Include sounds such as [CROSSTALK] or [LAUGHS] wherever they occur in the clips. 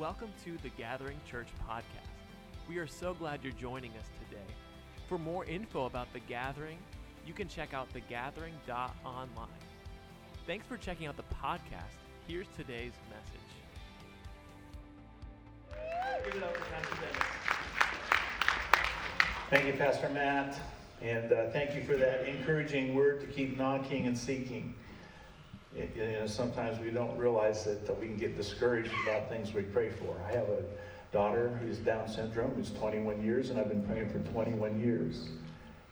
Welcome to the Gathering Church podcast. We are so glad you're joining us today. For more info about the Gathering, you can check out thegathering.online. Thanks for checking out the podcast. Here's today's message. Give it up for Pastor Dennis. Thank you, Pastor Matt, and uh, thank you for that encouraging word to keep knocking and seeking. You know, sometimes we don't realize that, that we can get discouraged about things we pray for. I have a daughter who's Down syndrome, who's 21 years, and I've been praying for 21 years.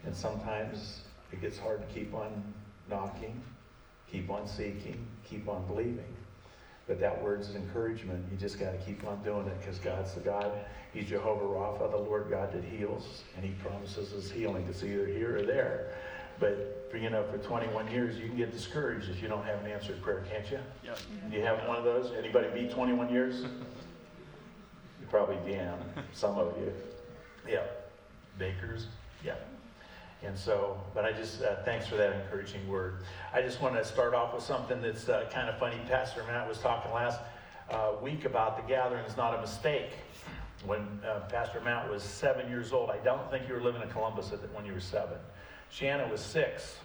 And sometimes it gets hard to keep on knocking, keep on seeking, keep on believing. But that word's encouragement. You just got to keep on doing it because God's the God. He's Jehovah Rapha, the Lord God that heals, and He promises His healing. It's either here or there. But you know, for 21 years, you can get discouraged if you don't have an answered prayer, can't you? Yeah. Do you have one of those? Anybody beat 21 years? you probably can. Some of you. Yeah. Bakers. Yeah. And so, but I just, uh, thanks for that encouraging word. I just want to start off with something that's uh, kind of funny. Pastor Matt was talking last uh, week about the gathering is not a mistake. When uh, Pastor Matt was seven years old, I don't think you were living in Columbus at the, when you were seven. Shanna was six.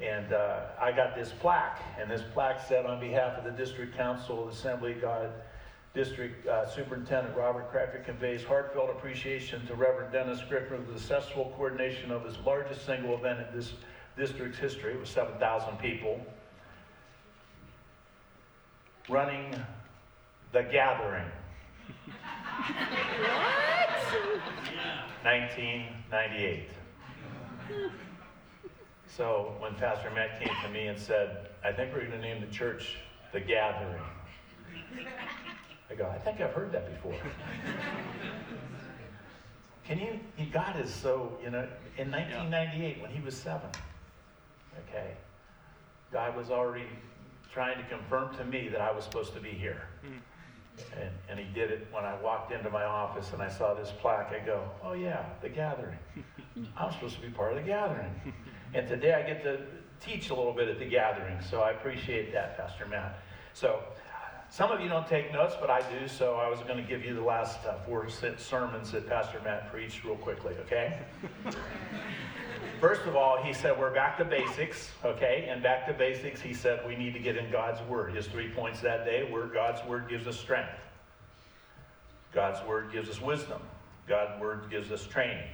And uh, I got this plaque, and this plaque said, on behalf of the District Council of Assembly God, District uh, Superintendent Robert Crabtree conveys heartfelt appreciation to Reverend Dennis Griffin for the successful coordination of his largest single event in this district's history. It was 7,000 people. Running the gathering. What? 1998. So when Pastor Matt came to me and said, I think we're going to name the church The Gathering, I go, I think I've heard that before. Can you, God is so, you know, in 1998 when he was seven, okay, God was already trying to confirm to me that I was supposed to be here. Hmm. And, and he did it when I walked into my office and I saw this plaque. I go, oh yeah, the gathering. [LAUGHS] I'm supposed to be part of the gathering. And today I get to teach a little bit at the gathering, so I appreciate that, Pastor Matt. So some of you don't take notes, but I do, so I was going to give you the last uh, four sermons that Pastor Matt preached real quickly, okay? First of all, he said we're back to basics, okay? And back to basics, he said we need to get in God's Word. His three points that day were God's Word gives us strength, God's Word gives us wisdom, God's Word gives us training.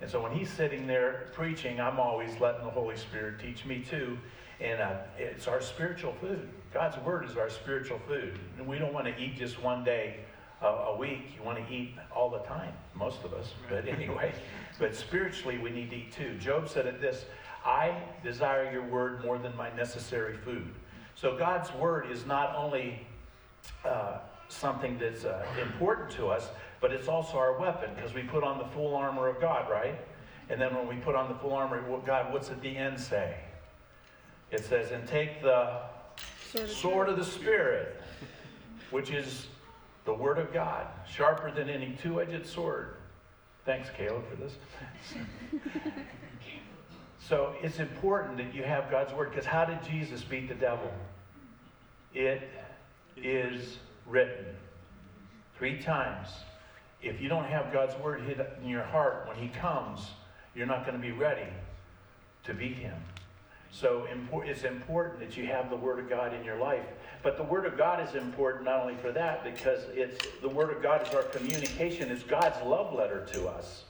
And so when he's sitting there preaching, I'm always letting the Holy Spirit teach me too. And uh, it's our spiritual food. God's Word is our spiritual food. And we don't want to eat just one day a week. You want to eat all the time, most of us. But anyway, but spiritually, we need to eat too. Job said it this I desire your word more than my necessary food. So God's word is not only uh, something that's uh, important to us, but it's also our weapon because we put on the full armor of God, right? And then when we put on the full armor, of God, what's at the end say? It says, and take the sword of, sword of the Spirit, which is the Word of God, sharper than any two edged sword. Thanks, Caleb, for this. [LAUGHS] so it's important that you have God's Word because how did Jesus beat the devil? It is written three times. If you don't have God's Word hid in your heart when He comes, you're not going to be ready to beat Him. So it's important that you have the Word of God in your life. But the Word of God is important not only for that, because it's the Word of God is our communication, it's God's love letter to us.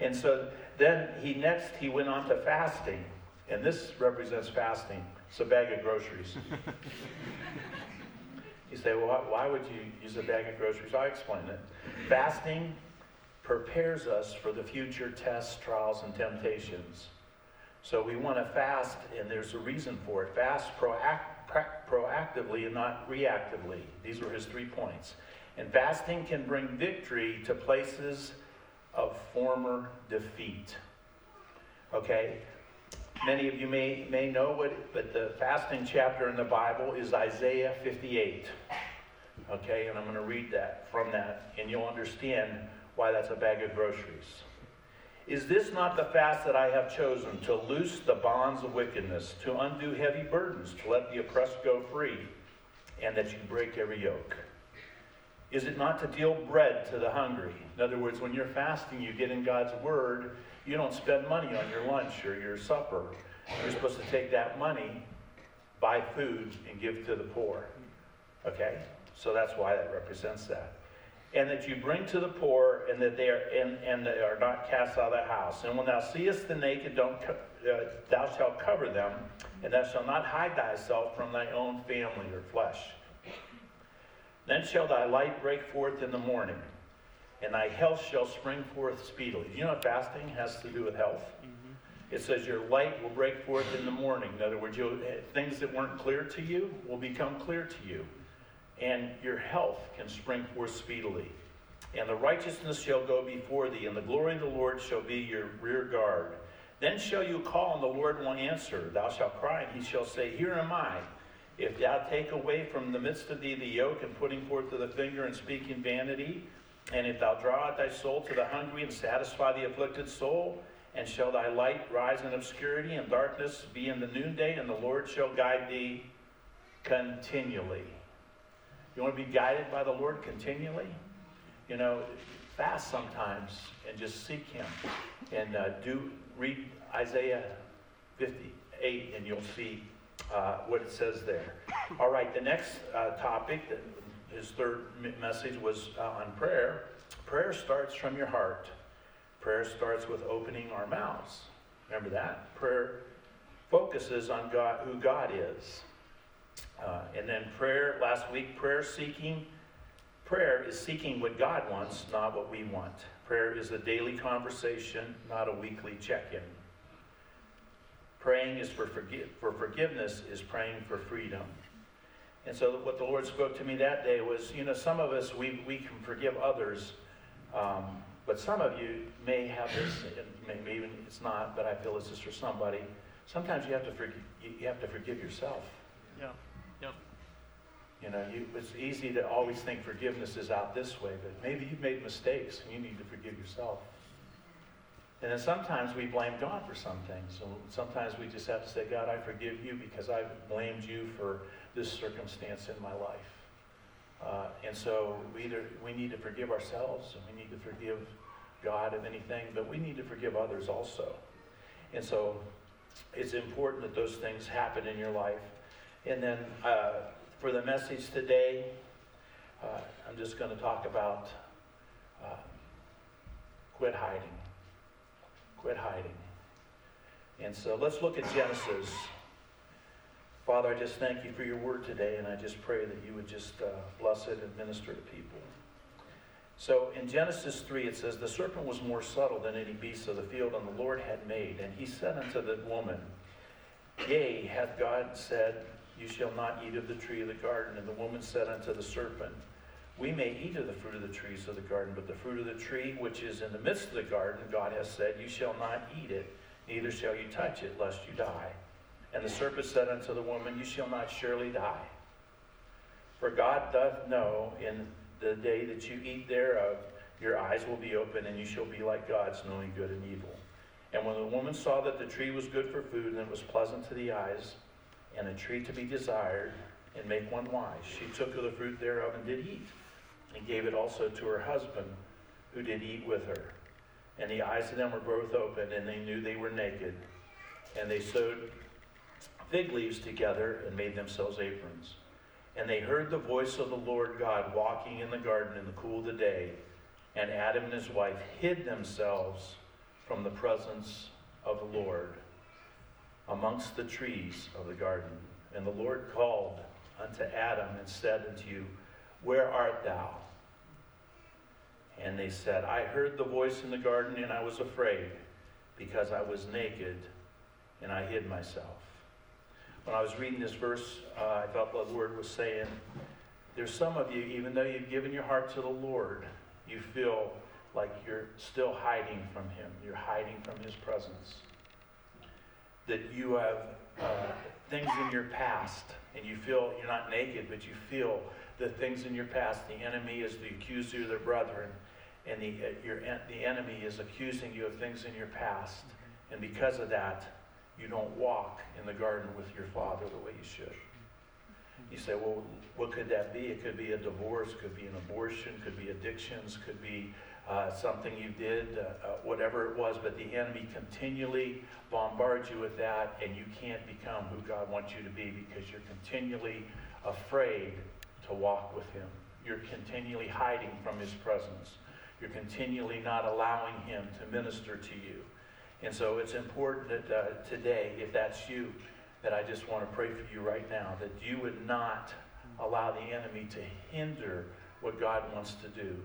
And so then he next he went on to fasting. And this represents fasting. It's a bag of groceries. [LAUGHS] you say, well, why would you use a bag of groceries? I'll explain it. Fasting prepares us for the future tests, trials, and temptations. So we want to fast, and there's a reason for it. Fast proact, proactively and not reactively. These were his three points. And fasting can bring victory to places of former defeat. Okay? Many of you may, may know what, but the fasting chapter in the Bible is Isaiah 58. Okay, and I'm going to read that from that, and you'll understand why that's a bag of groceries. Is this not the fast that I have chosen to loose the bonds of wickedness, to undo heavy burdens, to let the oppressed go free, and that you break every yoke? Is it not to deal bread to the hungry? In other words, when you're fasting, you get in God's word, you don't spend money on your lunch or your supper. You're supposed to take that money, buy food, and give to the poor. Okay? So that's why that represents that. And that you bring to the poor, and that they are and, and they are not cast out of the house. And when thou seest the naked, don't co- uh, thou shalt cover them, and thou shalt not hide thyself from thy own family or flesh. Then shall thy light break forth in the morning, and thy health shall spring forth speedily. Do you know what fasting has to do with health? Mm-hmm. It says your light will break forth in the morning. In other words, eh, things that weren't clear to you will become clear to you, and your health can spring forth speedily. And the righteousness shall go before thee, and the glory of the Lord shall be your rear guard. Then shall you call, and the Lord will answer. Thou shalt cry, and he shall say, Here am I. If thou take away from the midst of thee the yoke and putting forth of the finger and speaking vanity, and if thou draw out thy soul to the hungry and satisfy the afflicted soul, and shall thy light rise in obscurity and darkness be in the noonday, and the Lord shall guide thee continually. You want to be guided by the Lord continually? You know, fast sometimes and just seek Him. And uh, do read Isaiah 58, and you'll see uh, what it says there. All right, the next uh, topic, his third message was uh, on prayer. Prayer starts from your heart. Prayer starts with opening our mouths. Remember that? Prayer focuses on God, who God is. Uh, and then prayer, last week, prayer seeking. Prayer is seeking what God wants, not what we want. Prayer is a daily conversation, not a weekly check in. Praying is for, forgive, for forgiveness is praying for freedom. And so what the Lord spoke to me that day was, you know, some of us, we, we can forgive others, um, but some of you may have this, maybe even it's not, but I feel this is for somebody. Sometimes you have to forgive, you have to forgive yourself. Yeah, yeah. You know, you, it's easy to always think forgiveness is out this way, but maybe you've made mistakes and you need to forgive yourself. And then sometimes we blame God for some things. So sometimes we just have to say, God, I forgive you because I blamed you for this circumstance in my life. Uh, and so we either we need to forgive ourselves and we need to forgive God of anything, but we need to forgive others also. And so it's important that those things happen in your life. And then uh, for the message today, uh, I'm just going to talk about uh, quit hiding. Quit hiding. And so let's look at Genesis. Father, I just thank you for your word today, and I just pray that you would just uh, bless it and minister to people. So in Genesis 3, it says, The serpent was more subtle than any beast of the field, and the Lord had made. And he said unto the woman, Yea, hath God said, You shall not eat of the tree of the garden. And the woman said unto the serpent, we may eat of the fruit of the trees of the garden, but the fruit of the tree which is in the midst of the garden, God has said, You shall not eat it, neither shall you touch it, lest you die. And the serpent said unto the woman, You shall not surely die. For God doth know in the day that you eat thereof, your eyes will be open, and you shall be like gods, knowing good and evil. And when the woman saw that the tree was good for food, and it was pleasant to the eyes, and a tree to be desired, and make one wise, she took of the fruit thereof and did eat and gave it also to her husband, who did eat with her. And the eyes of them were both open, and they knew they were naked. And they sewed fig leaves together and made themselves aprons. And they heard the voice of the Lord God walking in the garden in the cool of the day. And Adam and his wife hid themselves from the presence of the Lord amongst the trees of the garden. And the Lord called unto Adam and said unto you, Where art thou? They said, I heard the voice in the garden and I was afraid because I was naked and I hid myself. When I was reading this verse, uh, I felt the Lord was saying, There's some of you, even though you've given your heart to the Lord, you feel like you're still hiding from Him. You're hiding from His presence. That you have uh, things in your past and you feel you're not naked, but you feel the things in your past. The enemy is the accuser of their brethren, and the, uh, your, the enemy is accusing you of things in your past. And because of that, you don't walk in the garden with your father the way you should. You say, well, what could that be? It could be a divorce, could be an abortion, could be addictions, could be uh, something you did, uh, uh, whatever it was, but the enemy continually bombards you with that, and you can't become who God wants you to be because you're continually afraid to walk with Him. You're continually hiding from His presence. You're continually not allowing Him to minister to you. And so it's important that uh, today, if that's you, that I just want to pray for you right now, that you would not allow the enemy to hinder what God wants to do.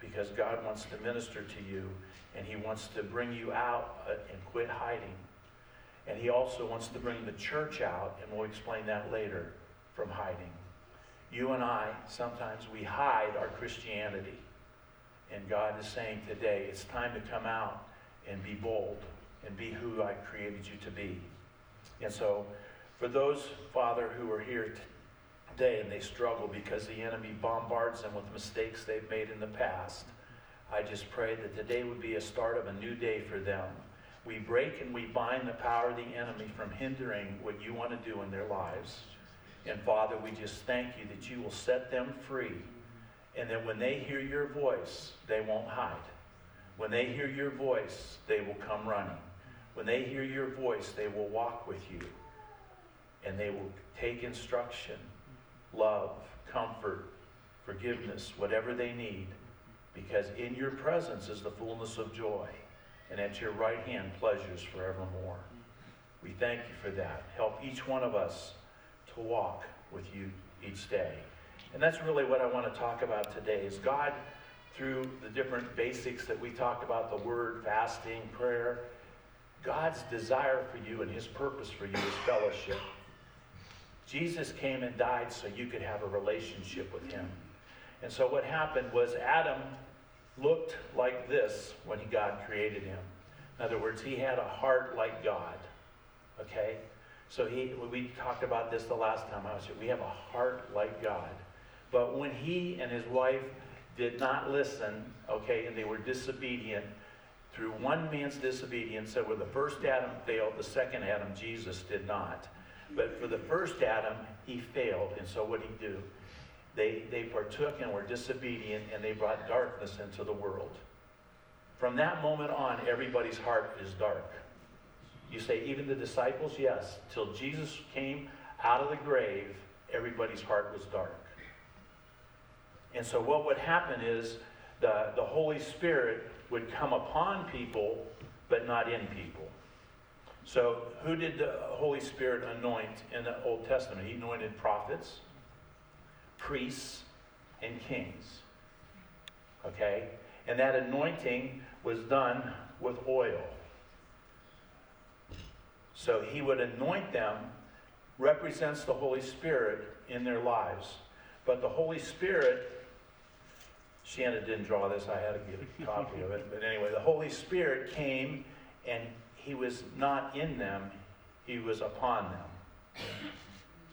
Because God wants to minister to you, and He wants to bring you out uh, and quit hiding. And He also wants to bring the church out, and we'll explain that later, from hiding. You and I, sometimes we hide our Christianity. And God is saying today, it's time to come out and be bold and be who I created you to be. And so, for those, Father, who are here today and they struggle because the enemy bombards them with mistakes they've made in the past, I just pray that today would be a start of a new day for them. We break and we bind the power of the enemy from hindering what you want to do in their lives. And Father, we just thank you that you will set them free. And that when they hear your voice, they won't hide. When they hear your voice, they will come running. When they hear your voice, they will walk with you. And they will take instruction, love, comfort, forgiveness, whatever they need. Because in your presence is the fullness of joy. And at your right hand, pleasures forevermore. We thank you for that. Help each one of us to walk with you each day. And that's really what I want to talk about today is God through the different basics that we talked about, the word, fasting, prayer, God's desire for you and his purpose for you is fellowship. Jesus came and died so you could have a relationship with him. And so what happened was Adam looked like this when God created him. In other words, he had a heart like God. Okay? So he, we talked about this the last time I was here. We have a heart like God. But when he and his wife did not listen, okay, and they were disobedient, through one man's disobedience, so where the first Adam failed, the second Adam, Jesus, did not. But for the first Adam, he failed. And so what did he do? They, they partook and were disobedient, and they brought darkness into the world. From that moment on, everybody's heart is dark. You say, even the disciples? Yes. Till Jesus came out of the grave, everybody's heart was dark. And so, what would happen is the, the Holy Spirit would come upon people, but not in people. So, who did the Holy Spirit anoint in the Old Testament? He anointed prophets, priests, and kings. Okay? And that anointing was done with oil. So he would anoint them, represents the Holy Spirit in their lives. But the Holy Spirit, Shanna didn't draw this, I had to get a copy of it. But anyway, the Holy Spirit came and he was not in them, he was upon them.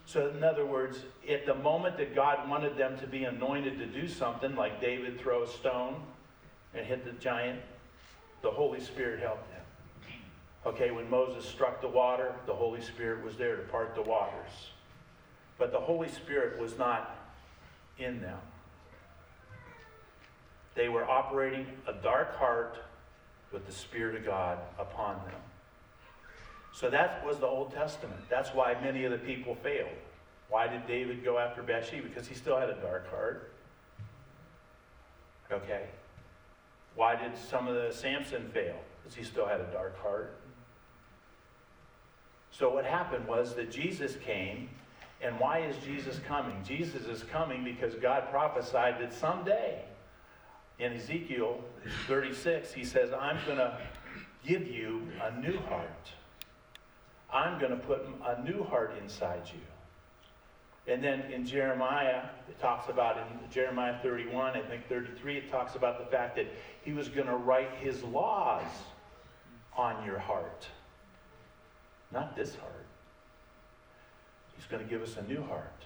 So, in other words, at the moment that God wanted them to be anointed to do something, like David throw a stone and hit the giant, the Holy Spirit helped them. Okay, when Moses struck the water, the Holy Spirit was there to part the waters. But the Holy Spirit was not in them. They were operating a dark heart with the Spirit of God upon them. So that was the Old Testament. That's why many of the people failed. Why did David go after Bathsheba? Because he still had a dark heart. Okay. Why did some of the Samson fail? Because he still had a dark heart. So what happened was that Jesus came, and why is Jesus coming? Jesus is coming because God prophesied that someday, in Ezekiel 36, he says, I'm going to give you a new heart. I'm going to put a new heart inside you. And then in Jeremiah, it talks about in Jeremiah 31, I think 33, it talks about the fact that he was going to write his laws on your heart. Not this heart. He's going to give us a new heart.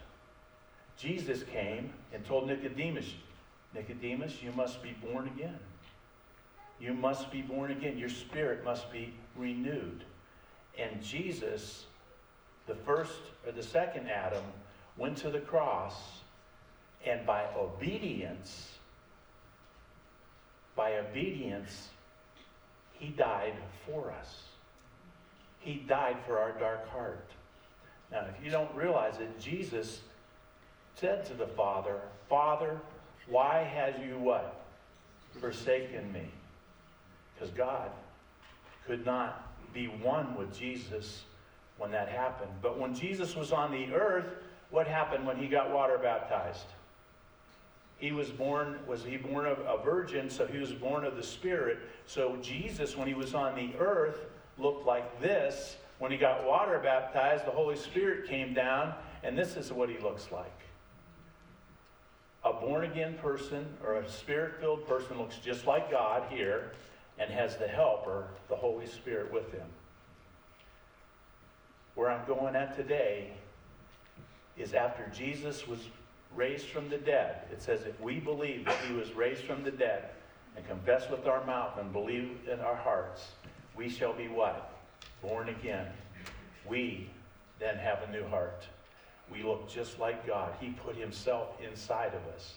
Jesus came and told Nicodemus, Nicodemus, you must be born again. You must be born again. Your spirit must be renewed. And Jesus, the first or the second Adam, went to the cross, and by obedience, by obedience, he died for us. He died for our dark heart. Now, if you don't realize it, Jesus said to the Father, Father, why have you what? Forsaken me. Because God could not be one with Jesus when that happened. But when Jesus was on the earth, what happened when he got water baptized? He was born, was he born of a virgin? So he was born of the Spirit. So Jesus, when he was on the earth, looked like this. When he got water baptized, the Holy Spirit came down, and this is what he looks like. A born again person or a spirit filled person looks just like God here and has the helper, the Holy Spirit, with him. Where I'm going at today is after Jesus was raised from the dead. It says, if we believe that he was raised from the dead and confess with our mouth and believe in our hearts, we shall be what? Born again. We then have a new heart. We look just like God. He put himself inside of us.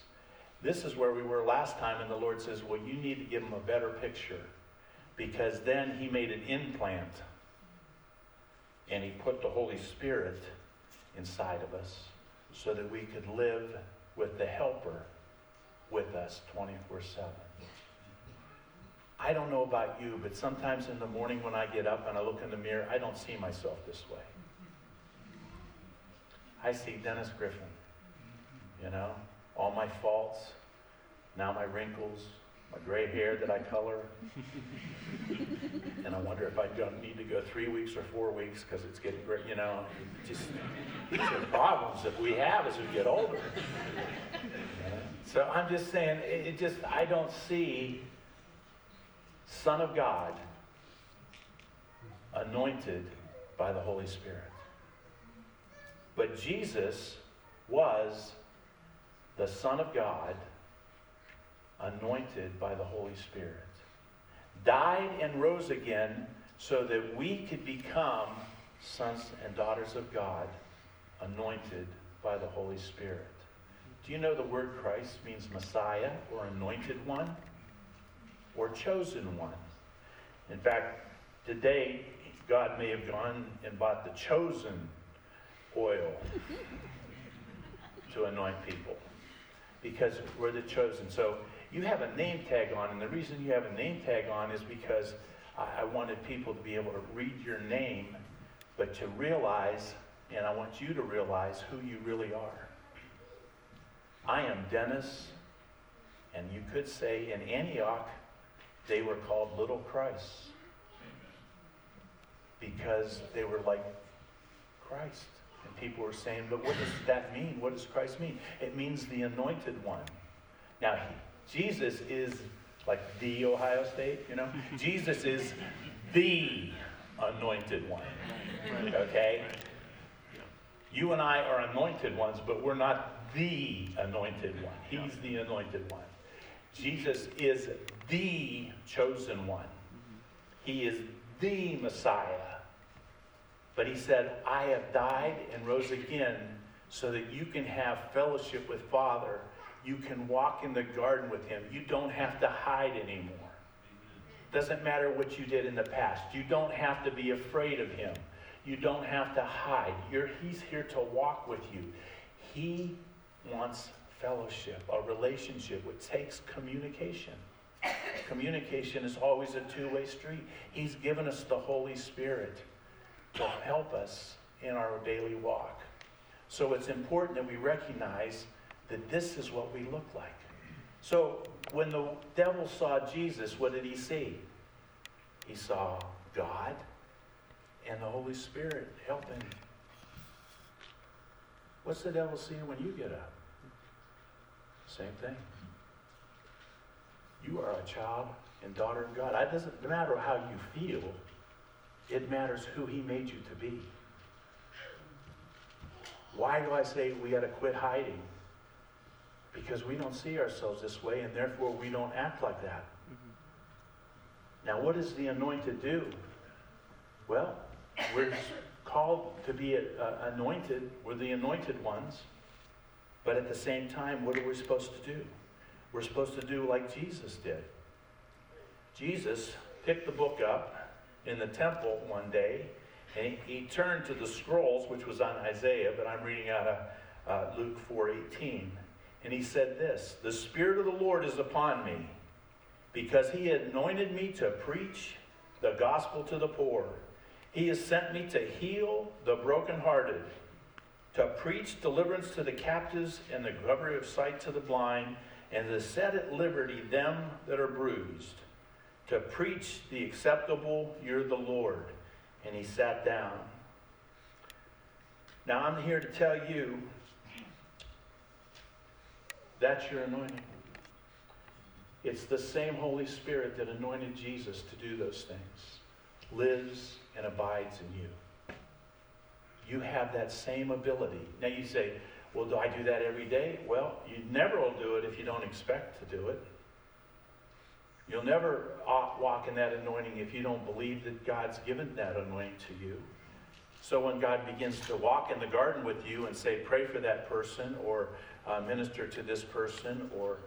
This is where we were last time, and the Lord says, Well, you need to give him a better picture. Because then he made an implant and he put the Holy Spirit inside of us so that we could live with the Helper with us 24 7. I don't know about you, but sometimes in the morning when I get up and I look in the mirror, I don't see myself this way. I see Dennis Griffin, you know, all my faults, now my wrinkles, my gray hair that I color. and I wonder if I don't need to go three weeks or four weeks because it's getting great, you know. Just these are problems that we have as we get older. So I'm just saying, it, it just I don't see Son of God anointed by the Holy Spirit. But Jesus was the Son of God anointed by the Holy Spirit, died and rose again so that we could become sons and daughters of God, anointed by the Holy Spirit. Do you know the word Christ means Messiah or anointed one or chosen one? In fact, today, God may have gone and bought the chosen oil to anoint people because we're the chosen. So you have a name tag on, and the reason you have a name tag on is because I, I wanted people to be able to read your name, but to realize, and I want you to realize who you really are. I am Dennis, and you could say in Antioch, they were called little Christs because they were like Christ. And people were saying, but what does that mean? What does Christ mean? It means the anointed one. Now, Jesus is like the Ohio State, you know? [LAUGHS] Jesus is the anointed one. Okay? You and I are anointed ones, but we're not the anointed one. He's the anointed one. Jesus is the chosen one. Mm-hmm. He is the Messiah. But he said, I have died and rose again so that you can have fellowship with Father you can walk in the garden with him. You don't have to hide anymore. Doesn't matter what you did in the past. You don't have to be afraid of him. You don't have to hide. You're, he's here to walk with you. He wants fellowship, a relationship, which takes communication. Communication is always a two way street. He's given us the Holy Spirit to help us in our daily walk. So it's important that we recognize that this is what we look like. So when the devil saw Jesus, what did he see? He saw God and the Holy Spirit helping. What's the devil seeing when you get up? Same thing. You are a child and daughter of God. It doesn't matter how you feel, it matters who He made you to be. Why do I say we got to quit hiding? because we don't see ourselves this way and therefore we don't act like that. Mm-hmm. Now, what does the anointed do? Well, we're called to be uh, anointed. We're the anointed ones. But at the same time, what are we supposed to do? We're supposed to do like Jesus did. Jesus picked the book up in the temple one day, and he, he turned to the scrolls, which was on Isaiah, but I'm reading out of uh, Luke 4:18, and he said this: "The Spirit of the Lord is upon me, because He anointed me to preach the gospel to the poor. He has sent me to heal the brokenhearted, to preach deliverance to the captives and the recovery of sight to the blind, and to set at liberty them that are bruised." To preach the acceptable of the Lord. And he sat down. Now I'm here to tell you that's your anointing. It's the same Holy Spirit that anointed Jesus to do those things, lives and abides in you. You have that same ability. Now you say, well, do I do that every day? Well, you never will do it if you don't expect to do it. You'll never walk in that anointing if you don't believe that God's given that anointing to you. So when God begins to walk in the garden with you and say, pray for that person or uh, minister to this person or,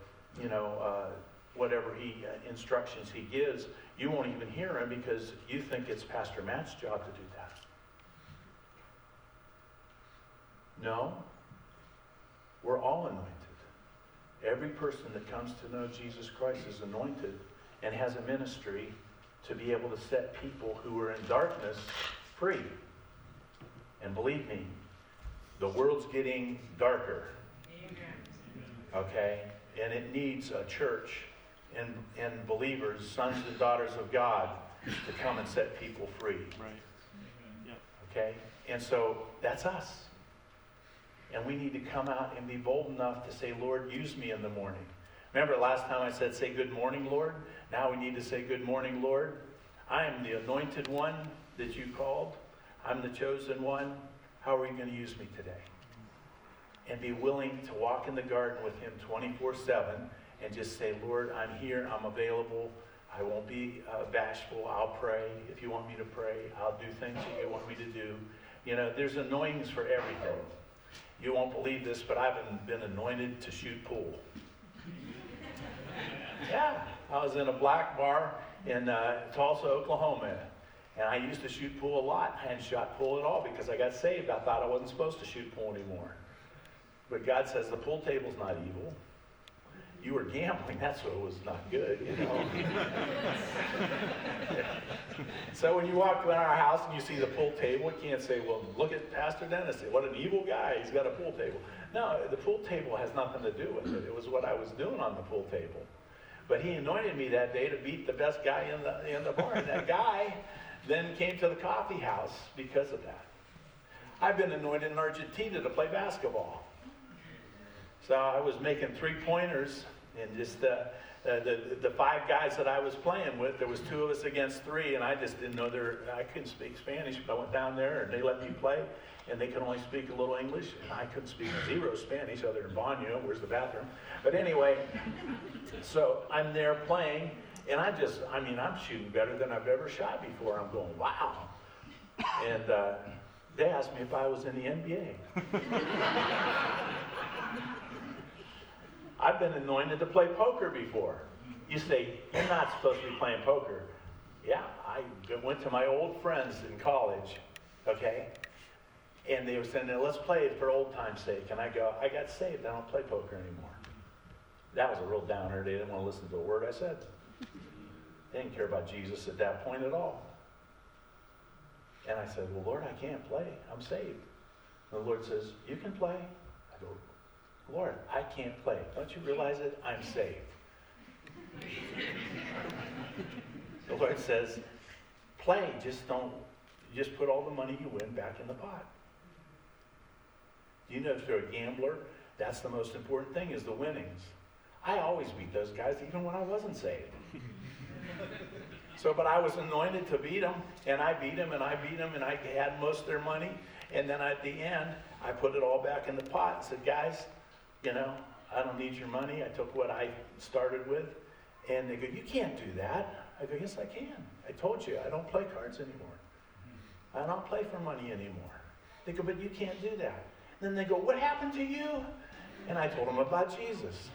you know, uh, whatever he uh, instructions he gives, you won't even hear him because you think it's Pastor Matt's job to do that. No, we're all anointed. Every person that comes to know Jesus Christ is anointed and has a ministry to be able to set people who are in darkness free. And believe me, the world's getting darker. Okay? And it needs a church and, and believers, sons and daughters of God, to come and set people free. Right. Okay? And so that's us. And we need to come out and be bold enough to say, Lord, use me in the morning. Remember last time I said, say good morning, Lord? Now we need to say, good morning, Lord. I am the anointed one that you called. I'm the chosen one. How are you going to use me today? And be willing to walk in the garden with him 24 7 and just say, Lord, I'm here. I'm available. I won't be uh, bashful. I'll pray. If you want me to pray, I'll do things that you want me to do. You know, there's anointings for everything. You won't believe this, but I've been anointed to shoot pool. Yeah, I was in a black bar in uh, Tulsa, Oklahoma, and I used to shoot pool a lot. I hadn't shot pool at all because I got saved. I thought I wasn't supposed to shoot pool anymore. But God says the pool table's not evil were gambling. That's what was not good, you know. so when you walk in our house and you see the pool table, you can't say, well, look at Pastor Dennis. What an evil guy. He's got a pool table. No, the pool table has nothing to do with it. It was what I was doing on the pool table. But he anointed me that day to beat the best guy in the, in the bar. And that guy then came to the coffee house because of that. I've been anointed in Argentina to play basketball. So I was making three pointers and just uh, the, the five guys that I was playing with, there was two of us against three, and I just didn't know there. I couldn't speak Spanish. But I went down there, and they let me play, and they could only speak a little English, and I couldn't speak zero Spanish other than baño, where's the bathroom? But anyway, so I'm there playing, and I just, I mean, I'm shooting better than I've ever shot before. I'm going, wow. And uh, they asked me if I was in the NBA. I've been anointed to play poker before. You say, you're not supposed to be playing poker. Yeah, I went to my old friends in college, okay? And they were saying, let's play it for old time's sake. And I go, I got saved. I don't play poker anymore. That was a real downer. They didn't want to listen to a word I said. They didn't care about Jesus at that point at all. And I said, Well, Lord, I can't play. I'm saved. And the Lord says, You can play. I go, Lord, I can't play. Don't you realize it? I'm saved. the Lord says, play, just don't, just put all the money you win back in the pot. You know, if you're a gambler, that's the most important thing is the winnings. I always beat those guys even when I wasn't saved. so, but I was anointed to beat them, and I beat them, and I beat them, and I had most of their money. And then at the end, I put it all back in the pot and said, guys, you know, I don't need your money. I took what I started with. And they go, You can't do that. I go, Yes, I can. I told you, I don't play cards anymore. I don't play for money anymore. They go, but you can't do that. And then they go, what happened to you? And I told them about Jesus.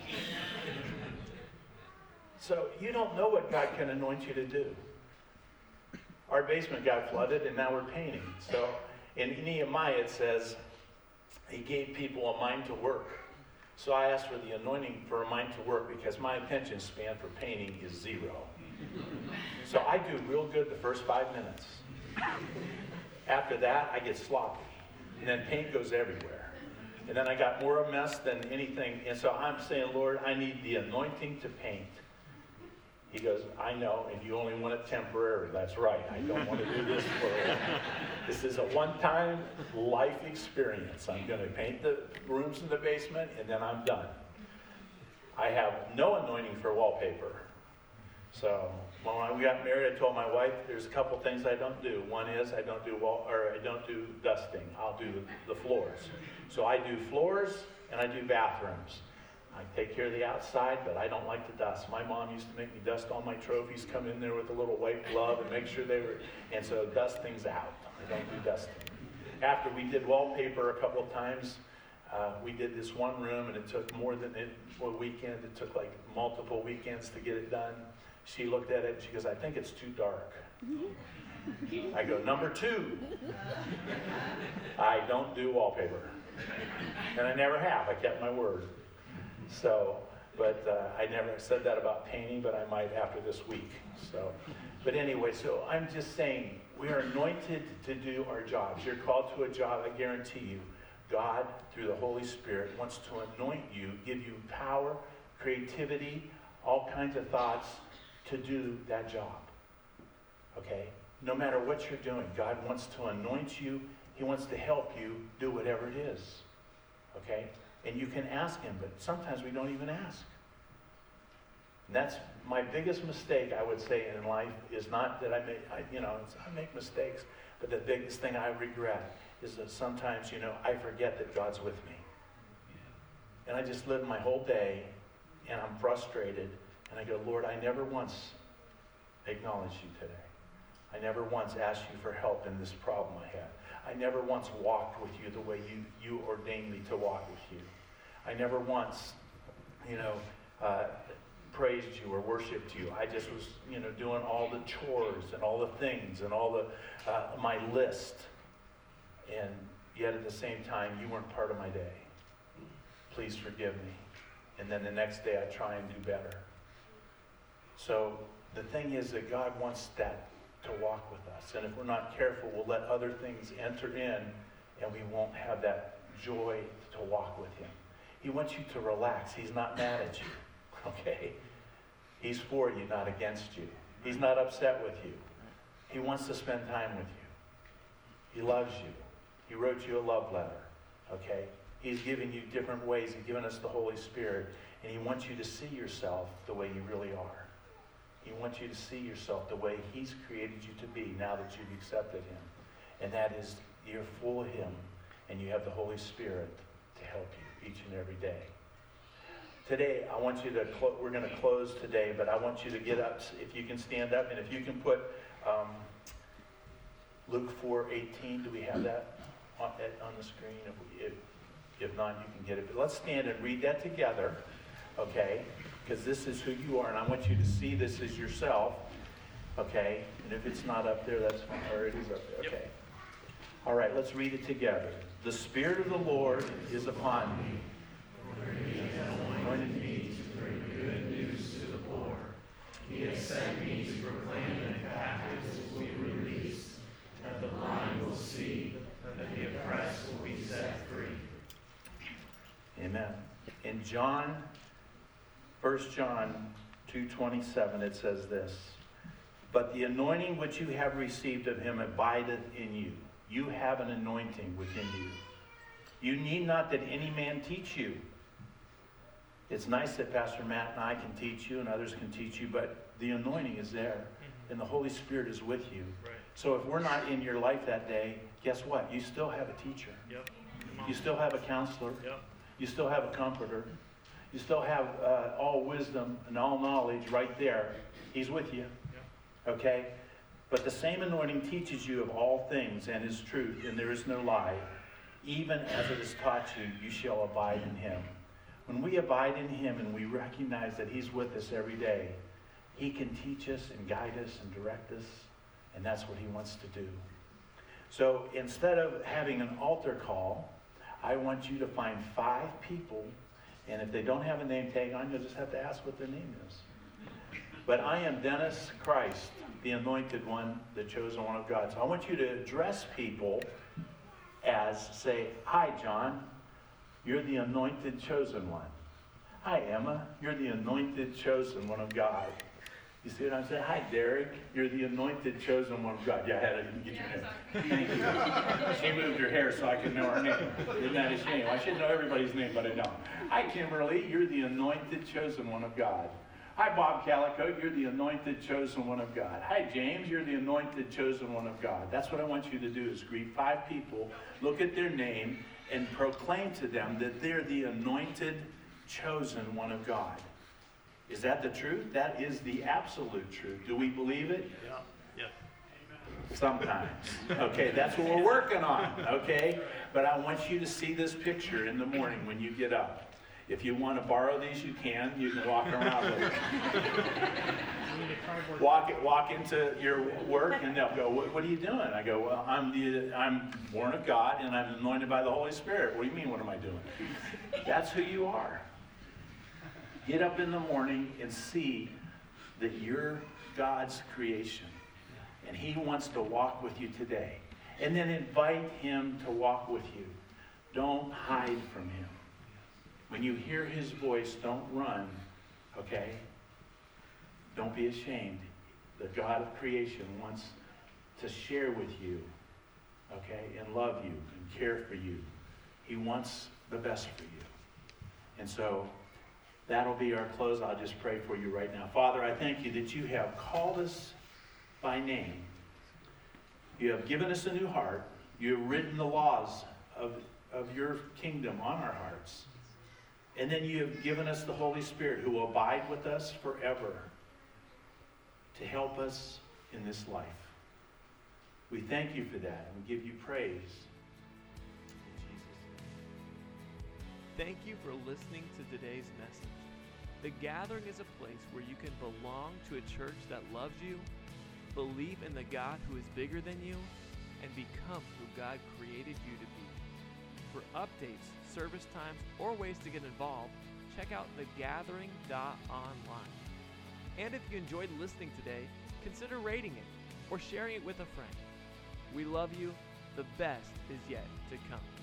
so you don't know what God can anoint you to do. Our basement got flooded and now we're painting. So in Nehemiah it says he gave people a mind to work. So I asked for the anointing for a mind to work because my attention span for painting is zero. So I do real good the first five minutes. After that, I get sloppy. And then paint goes everywhere. And then I got more a mess than anything. And so I'm saying, Lord, I need the anointing to paint. He goes, I know, and you only want it temporary. That's right. I don't want to do this for This is a one time life experience. I'm going to paint the rooms in the basement, and then I'm done. I have no anointing for wallpaper. So when we got married, I told my wife there's a couple things I don't do. One is I don't do wall or I don't do dusting. I'll do the floors. So I do floors and I do bathrooms. I take care of the outside, but I don't like to dust. My mom used to make me dust all my trophies, come in there with a little white glove and make sure they were, and so dust things out. I don't do dusting. After we did wallpaper a couple of times, uh, we did this one room and it took more than it, a weekend. It took like multiple weekends to get it done. She looked at it and she goes, I think it's too dark. [LAUGHS] I go, number two. I don't do wallpaper. And I never have. I kept my word. So, but uh, I never said that about painting, but I might after this week. So, but anyway, so I'm just saying we are anointed to do our jobs. You're called to a job, I guarantee you. God, through the Holy Spirit, wants to anoint you, give you power, creativity, all kinds of thoughts to do that job. Okay? No matter what you're doing, God wants to anoint you. He wants to help you do whatever it is. Okay? And you can ask Him, but sometimes we don't even ask. And that's my biggest mistake, I would say, in life is not that I make, I, you know, I make mistakes, but the biggest thing I regret is that sometimes, you know, I forget that God's with me. And I just live my whole day and I'm frustrated and I go, Lord, I never once acknowledged you today. I never once asked you for help in this problem I had. I never once walked with you the way you, you ordained me to walk with you. I never once, you know, uh, praised you or worshiped you. I just was, you know, doing all the chores and all the things and all the, uh, my list. And yet at the same time, you weren't part of my day. Please forgive me. And then the next day, I try and do better. So the thing is that God wants that to walk with And if we're not careful, we'll let other things enter in and we won't have that joy to walk with Him. He wants you to relax. He's not mad at you, [LAUGHS] okay? He's for you, not against you. He's not upset with you. He wants to spend time with you. He loves you. He wrote you a love letter, okay? He's giving you different ways. He's given us the Holy Spirit, and He wants you to see yourself the way you really are. He wants you to see yourself the way He's created you to be now that you've accepted Him. And that is, you're full of Him, and you have the Holy Spirit to help you each and every day. Today, I want you to, clo- we're going to close today, but I want you to get up, if you can stand up, and if you can put um, Luke 4 18, do we have that on, on the screen? If, we, if, if not, you can get it. But let's stand and read that together, okay? Because this is who you are, and I want you to see this as yourself. Okay? And if it's not up there, that's fine. Or it is up there. Okay. All right, let's read it together. The Spirit of the Lord is upon me. For He has anointed me to bring good news to the poor. He has sent me to proclaim that captives will be released, that the blind will see, that the oppressed will be set free. Amen. In John 1 John 2:27 it says this, "But the anointing which you have received of him abideth in you. You have an anointing within you. You need not that any man teach you." It's nice that Pastor Matt and I can teach you and others can teach you, but the anointing is there mm-hmm. and the Holy Spirit is with you. Right. So if we're not in your life that day, guess what? You still have a teacher. Yep. You still have a counselor. Yep. You still have a comforter. You still have uh, all wisdom and all knowledge right there. He's with you. Okay? But the same anointing teaches you of all things and is truth, and there is no lie. Even as it is taught you, you shall abide in him. When we abide in him and we recognize that he's with us every day, he can teach us and guide us and direct us, and that's what he wants to do. So instead of having an altar call, I want you to find five people, and if they don't have a name tag on, you'll just have to ask what their name is. But I am Dennis Christ, the anointed one, the chosen one of God. So I want you to address people as, say, Hi, John, you're the anointed chosen one. Hi, Emma, you're the anointed chosen one of God. You see what I'm saying? Hi, Derek. You're the anointed chosen one of God. Yeah, I had to get your name. Thank you. She moved her hair so I could know her name. Isn't that his name? I should know everybody's name, but I don't. Hi, Kimberly. You're the anointed chosen one of God. Hi, Bob Calico. You're the anointed chosen one of God. Hi, James. You're the anointed chosen one of God. That's what I want you to do is greet five people, look at their name, and proclaim to them that they're the anointed chosen one of God. Is that the truth? That is the absolute truth. Do we believe it? Yeah. Yes. Sometimes. Okay, that's what we're working on. Okay? But I want you to see this picture in the morning when you get up. If you want to borrow these, you can. You can walk around with it. walk walk into your work, and they'll go, what, what, are you doing?" I go, "Well, I'm the I'm born of God, and I'm anointed by the Holy Spirit." What do you mean? What am I doing? That's who you are. Get up in the morning and see that you're God's creation. And He wants to walk with you today. And then invite Him to walk with you. Don't hide from Him. When you hear His voice, don't run, okay? Don't be ashamed. The God of creation wants to share with you, okay, and love you and care for you. He wants the best for you. And so That'll be our close. I'll just pray for you right now. Father, I thank you that you have called us by name. You have given us a new heart. You have written the laws of, of your kingdom on our hearts. And then you have given us the Holy Spirit who will abide with us forever to help us in this life. We thank you for that and we give you praise. Thank you for listening to today's message. The Gathering is a place where you can belong to a church that loves you, believe in the God who is bigger than you, and become who God created you to be. For updates, service times, or ways to get involved, check out thegathering.online. And if you enjoyed listening today, consider rating it or sharing it with a friend. We love you. The best is yet to come.